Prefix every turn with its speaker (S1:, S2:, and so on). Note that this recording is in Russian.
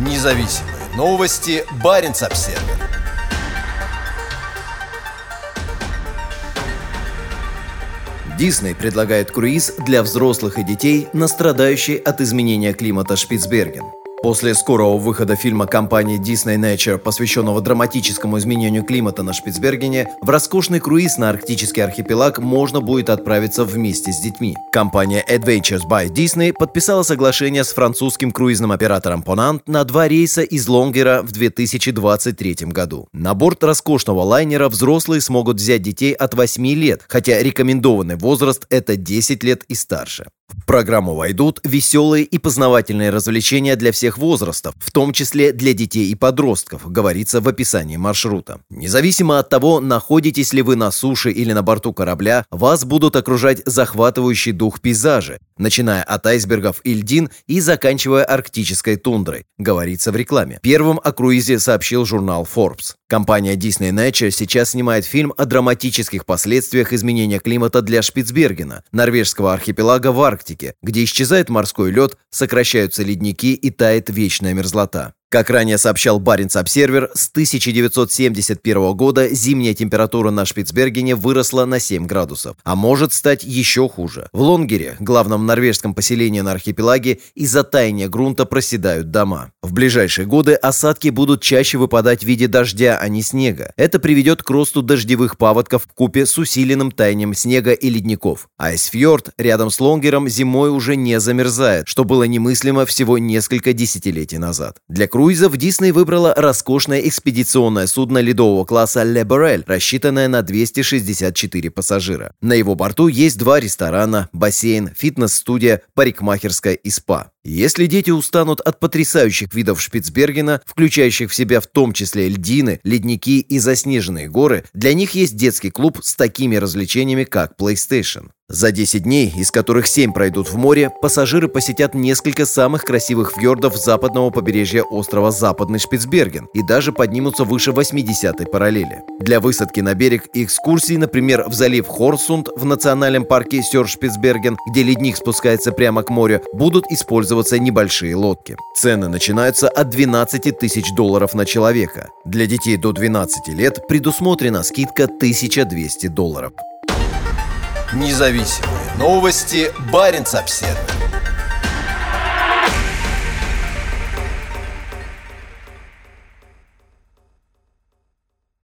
S1: Независимые новости. Барин обсерва Дисней предлагает круиз для взрослых и детей на страдающий от изменения климата Шпицберген – После скорого выхода фильма компании Disney Nature, посвященного драматическому изменению климата на Шпицбергене, в роскошный круиз на арктический архипелаг можно будет отправиться вместе с детьми. Компания Adventures by Disney подписала соглашение с французским круизным оператором Ponant на два рейса из Лонгера в 2023 году. На борт роскошного лайнера взрослые смогут взять детей от 8 лет, хотя рекомендованный возраст – это 10 лет и старше. В программу войдут веселые и познавательные развлечения для всех возрастов, в том числе для детей и подростков, говорится в описании маршрута. Независимо от того, находитесь ли вы на суше или на борту корабля, вас будут окружать захватывающий дух пейзажи, начиная от айсбергов и льдин и заканчивая арктической тундрой, говорится в рекламе. Первым о круизе сообщил журнал Forbes. Компания Disney Nature сейчас снимает фильм о драматических последствиях изменения климата для Шпицбергена, норвежского архипелага в Арктике, где исчезает морской лед, сокращаются ледники и тает вечная мерзлота. Как ранее сообщал Баренц Обсервер, с 1971 года зимняя температура на Шпицбергене выросла на 7 градусов, а может стать еще хуже. В Лонгере, главном норвежском поселении на архипелаге, из-за таяния грунта проседают дома. В ближайшие годы осадки будут чаще выпадать в виде дождя, а не снега. Это приведет к росту дождевых паводков в купе с усиленным таянием снега и ледников. Айсфьорд рядом с Лонгером зимой уже не замерзает, что было немыслимо всего несколько десятилетий назад. Для круизов Дисней выбрала роскошное экспедиционное судно ледового класса «Ле Борель», рассчитанное на 264 пассажира. На его борту есть два ресторана, бассейн, фитнес-студия, парикмахерская и спа. Если дети устанут от потрясающих видов Шпицбергена, включающих в себя в том числе льдины, ледники и заснеженные горы, для них есть детский клуб с такими развлечениями, как PlayStation. За 10 дней, из которых 7 пройдут в море, пассажиры посетят несколько самых красивых фьордов западного побережья острова Западный Шпицберген и даже поднимутся выше 80-й параллели. Для высадки на берег и экскурсий, например, в залив Хорсунд в национальном парке Сёр-Шпицберген, где ледник спускается прямо к морю, будут использоваться небольшие лодки. Цены начинаются от 12 тысяч долларов на человека. Для детей до 12 лет предусмотрена скидка 1200 долларов. Независимые новости. Барин обседный.